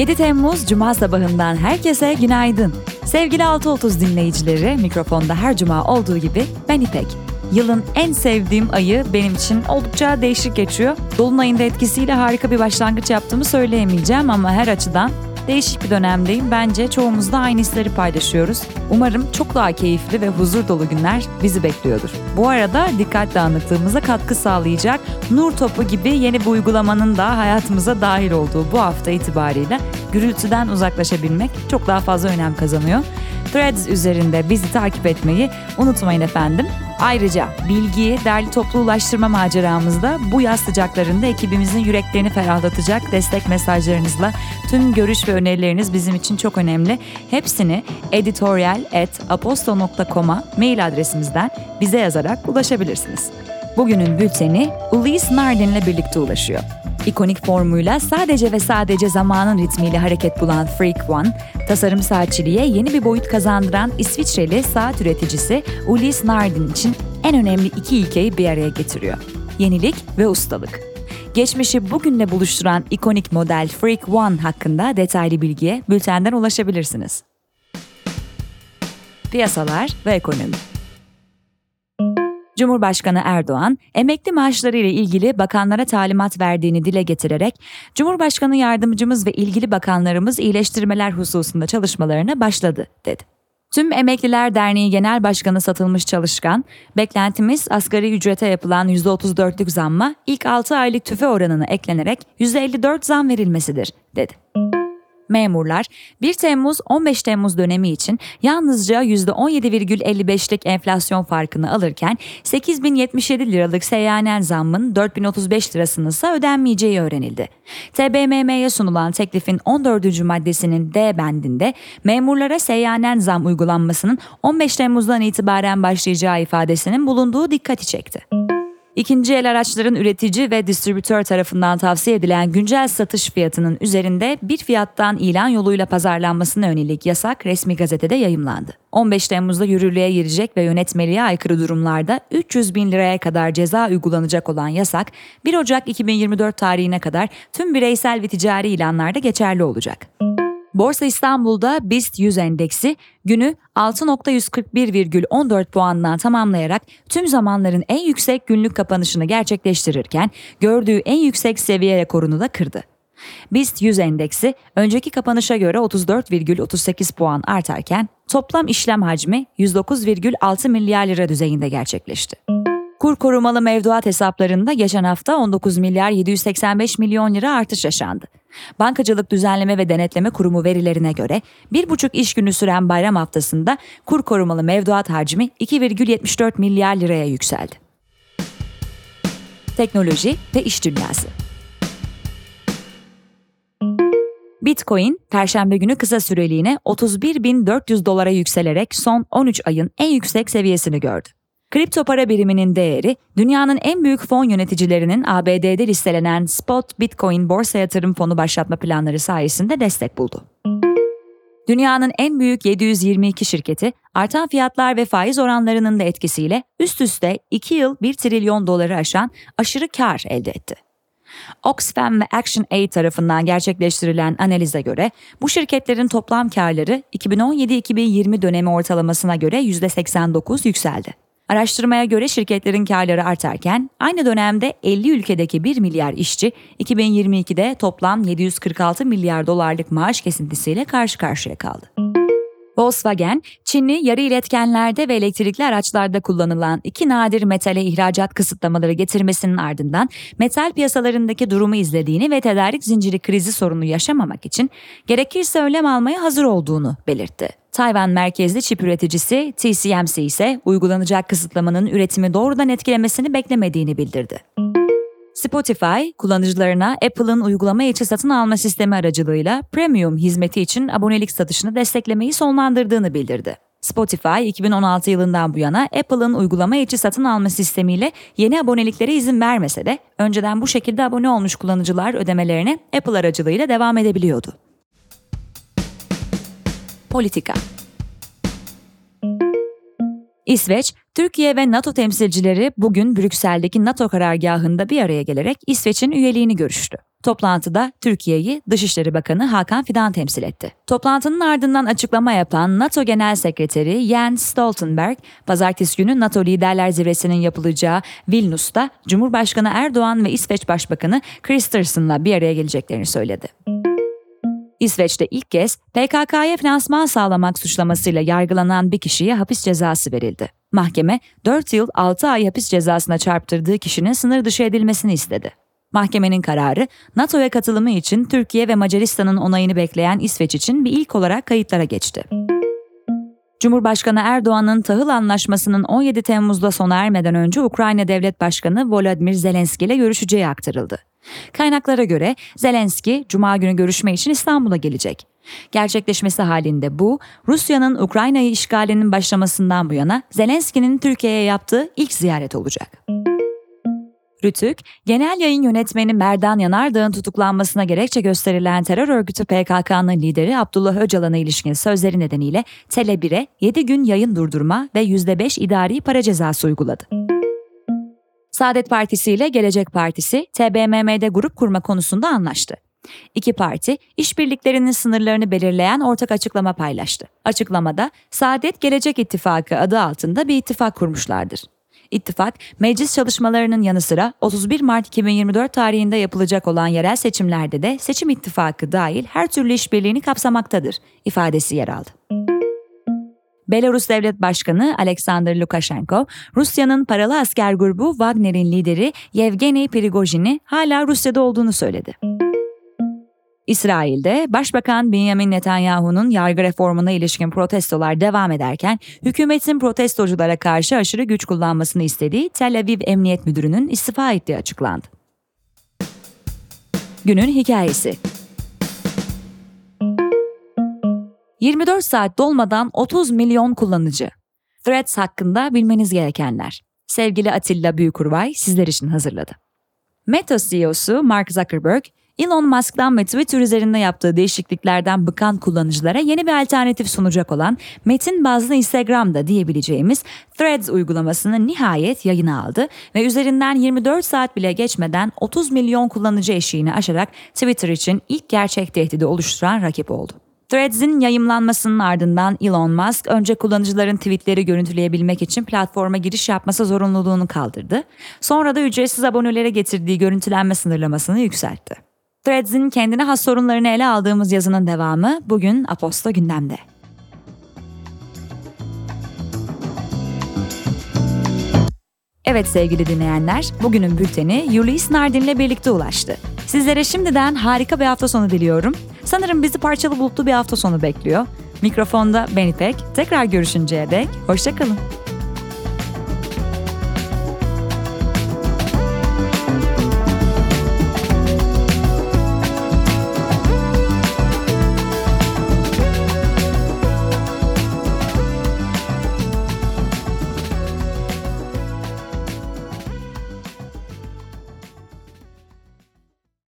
7 Temmuz Cuma sabahından herkese günaydın. Sevgili 6.30 dinleyicileri, mikrofonda her cuma olduğu gibi ben İpek. Yılın en sevdiğim ayı benim için oldukça değişik geçiyor. Dolunayın da etkisiyle harika bir başlangıç yaptığımı söyleyemeyeceğim ama her açıdan değişik bir dönemdeyim. Bence çoğumuz da aynı hisleri paylaşıyoruz. Umarım çok daha keyifli ve huzur dolu günler bizi bekliyordur. Bu arada dikkat dağınıklığımıza katkı sağlayacak Nur Topu gibi yeni bir uygulamanın da hayatımıza dahil olduğu bu hafta itibariyle gürültüden uzaklaşabilmek çok daha fazla önem kazanıyor. Threads üzerinde bizi takip etmeyi unutmayın efendim. Ayrıca bilgiyi derli toplu ulaştırma maceramızda bu yaz sıcaklarında ekibimizin yüreklerini ferahlatacak destek mesajlarınızla tüm görüş ve önerileriniz bizim için çok önemli. Hepsini editorial.aposto.com'a mail adresimizden bize yazarak ulaşabilirsiniz. Bugünün bülteni Ulysse Nardin ile birlikte ulaşıyor. İkonik formuyla sadece ve sadece zamanın ritmiyle hareket bulan Freak One, tasarım saatçiliğe yeni bir boyut kazandıran İsviçreli saat üreticisi Ulysse Nardin için en önemli iki ilkeyi bir araya getiriyor. Yenilik ve ustalık. Geçmişi bugünle buluşturan ikonik model Freak One hakkında detaylı bilgiye bültenden ulaşabilirsiniz. Piyasalar ve ekonomi Cumhurbaşkanı Erdoğan, emekli maaşları ile ilgili bakanlara talimat verdiğini dile getirerek, Cumhurbaşkanı yardımcımız ve ilgili bakanlarımız iyileştirmeler hususunda çalışmalarına başladı, dedi. Tüm Emekliler Derneği Genel Başkanı satılmış çalışkan, beklentimiz asgari ücrete yapılan %34'lük zamma ilk 6 aylık tüfe oranını eklenerek %54 zam verilmesidir, dedi memurlar 1 Temmuz-15 Temmuz dönemi için yalnızca %17,55'lik enflasyon farkını alırken 8077 liralık seyyanen zammın 4035 lirasının ise ödenmeyeceği öğrenildi. TBMM'ye sunulan teklifin 14. maddesinin D bendinde memurlara seyyanen zam uygulanmasının 15 Temmuz'dan itibaren başlayacağı ifadesinin bulunduğu dikkati çekti. İkinci el araçların üretici ve distribütör tarafından tavsiye edilen güncel satış fiyatının üzerinde bir fiyattan ilan yoluyla pazarlanmasına yönelik yasak resmi gazetede yayımlandı. 15 Temmuz'da yürürlüğe girecek ve yönetmeliğe aykırı durumlarda 300 bin liraya kadar ceza uygulanacak olan yasak 1 Ocak 2024 tarihine kadar tüm bireysel ve ticari ilanlarda geçerli olacak. Borsa İstanbul'da BIST 100 endeksi günü 6.141,14 puanla tamamlayarak tüm zamanların en yüksek günlük kapanışını gerçekleştirirken gördüğü en yüksek seviye rekorunu da kırdı. BIST 100 endeksi önceki kapanışa göre 34,38 puan artarken toplam işlem hacmi 109,6 milyar lira düzeyinde gerçekleşti. Kur korumalı mevduat hesaplarında geçen hafta 19 milyar 785 milyon lira artış yaşandı. Bankacılık Düzenleme ve Denetleme Kurumu verilerine göre bir buçuk iş günü süren bayram haftasında kur korumalı mevduat hacmi 2,74 milyar liraya yükseldi. Teknoloji ve iş dünyası Bitcoin, Perşembe günü kısa süreliğine 31.400 dolara yükselerek son 13 ayın en yüksek seviyesini gördü. Kripto para biriminin değeri, dünyanın en büyük fon yöneticilerinin ABD'de listelenen Spot Bitcoin borsa yatırım fonu başlatma planları sayesinde destek buldu. Dünyanın en büyük 722 şirketi artan fiyatlar ve faiz oranlarının da etkisiyle üst üste 2 yıl 1 trilyon doları aşan aşırı kar elde etti. Oxfam ve ActionAid tarafından gerçekleştirilen analize göre bu şirketlerin toplam karları 2017-2020 dönemi ortalamasına göre %89 yükseldi. Araştırmaya göre şirketlerin karları artarken aynı dönemde 50 ülkedeki 1 milyar işçi 2022'de toplam 746 milyar dolarlık maaş kesintisiyle karşı karşıya kaldı. Volkswagen, Çinli yarı iletkenlerde ve elektrikli araçlarda kullanılan iki nadir metale ihracat kısıtlamaları getirmesinin ardından metal piyasalarındaki durumu izlediğini ve tedarik zinciri krizi sorunu yaşamamak için gerekirse önlem almaya hazır olduğunu belirtti. Tayvan merkezli çip üreticisi TSMC ise uygulanacak kısıtlamanın üretimi doğrudan etkilemesini beklemediğini bildirdi. Spotify, kullanıcılarına Apple'ın uygulama içi satın alma sistemi aracılığıyla premium hizmeti için abonelik satışını desteklemeyi sonlandırdığını bildirdi. Spotify 2016 yılından bu yana Apple'ın uygulama içi satın alma sistemiyle yeni aboneliklere izin vermese de önceden bu şekilde abone olmuş kullanıcılar ödemelerine Apple aracılığıyla devam edebiliyordu. Politika İsveç, Türkiye ve NATO temsilcileri bugün Brüksel'deki NATO karargahında bir araya gelerek İsveç'in üyeliğini görüştü. Toplantıda Türkiye'yi Dışişleri Bakanı Hakan Fidan temsil etti. Toplantının ardından açıklama yapan NATO Genel Sekreteri Jens Stoltenberg, pazartesi günü NATO Liderler Zirvesi'nin yapılacağı Vilnius'ta Cumhurbaşkanı Erdoğan ve İsveç Başbakanı Kristersson'la bir araya geleceklerini söyledi. İsveç'te ilk kez PKK'ya finansman sağlamak suçlamasıyla yargılanan bir kişiye hapis cezası verildi. Mahkeme 4 yıl 6 ay hapis cezasına çarptırdığı kişinin sınır dışı edilmesini istedi. Mahkemenin kararı NATO'ya katılımı için Türkiye ve Macaristan'ın onayını bekleyen İsveç için bir ilk olarak kayıtlara geçti. Cumhurbaşkanı Erdoğan'ın tahıl anlaşmasının 17 Temmuz'da sona ermeden önce Ukrayna Devlet Başkanı Volodymyr Zelenski ile görüşeceği aktarıldı. Kaynaklara göre Zelenski Cuma günü görüşme için İstanbul'a gelecek. Gerçekleşmesi halinde bu, Rusya'nın Ukrayna'yı işgalinin başlamasından bu yana Zelenski'nin Türkiye'ye yaptığı ilk ziyaret olacak. Rütük, genel yayın yönetmeni Merdan Yanardağ'ın tutuklanmasına gerekçe gösterilen terör örgütü PKK'nın lideri Abdullah Öcalan'a ilişkin sözleri nedeniyle Tele1'e 7 gün yayın durdurma ve %5 idari para cezası uyguladı. Saadet Partisi ile Gelecek Partisi, TBMM'de grup kurma konusunda anlaştı. İki parti, işbirliklerinin sınırlarını belirleyen ortak açıklama paylaştı. Açıklamada, Saadet Gelecek İttifakı adı altında bir ittifak kurmuşlardır. İttifak, meclis çalışmalarının yanı sıra 31 Mart 2024 tarihinde yapılacak olan yerel seçimlerde de seçim ittifakı dahil her türlü işbirliğini kapsamaktadır ifadesi yer aldı. Belarus Devlet Başkanı Alexander Lukashenko, Rusya'nın paralı asker grubu Wagner'in lideri Yevgeny Prigojin'i hala Rusya'da olduğunu söyledi. İsrail'de Başbakan Benjamin Netanyahu'nun yargı reformuna ilişkin protestolar devam ederken hükümetin protestoculara karşı aşırı güç kullanmasını istediği Tel Aviv Emniyet Müdürü'nün istifa ettiği açıklandı. Günün hikayesi 24 saat dolmadan 30 milyon kullanıcı. Threads hakkında bilmeniz gerekenler. Sevgili Atilla Büyükurvay sizler için hazırladı. Meta CEO'su Mark Zuckerberg, Elon Musk'tan ve Twitter üzerinde yaptığı değişikliklerden bıkan kullanıcılara yeni bir alternatif sunacak olan metin bazlı Instagram'da diyebileceğimiz Threads uygulamasını nihayet yayına aldı ve üzerinden 24 saat bile geçmeden 30 milyon kullanıcı eşiğini aşarak Twitter için ilk gerçek tehdidi oluşturan rakip oldu. Threads'in yayımlanmasının ardından Elon Musk önce kullanıcıların tweetleri görüntüleyebilmek için platforma giriş yapması zorunluluğunu kaldırdı. Sonra da ücretsiz abonelere getirdiği görüntülenme sınırlamasını yükseltti. Threads'in kendine has sorunlarını ele aldığımız yazının devamı bugün Aposto gündemde. Evet sevgili dinleyenler, bugünün bülteni Yulis Nardin'le birlikte ulaştı. Sizlere şimdiden harika bir hafta sonu diliyorum. Sanırım bizi parçalı bulutlu bir hafta sonu bekliyor. Mikrofonda ben İpek. Tekrar görüşünceye dek hoşçakalın.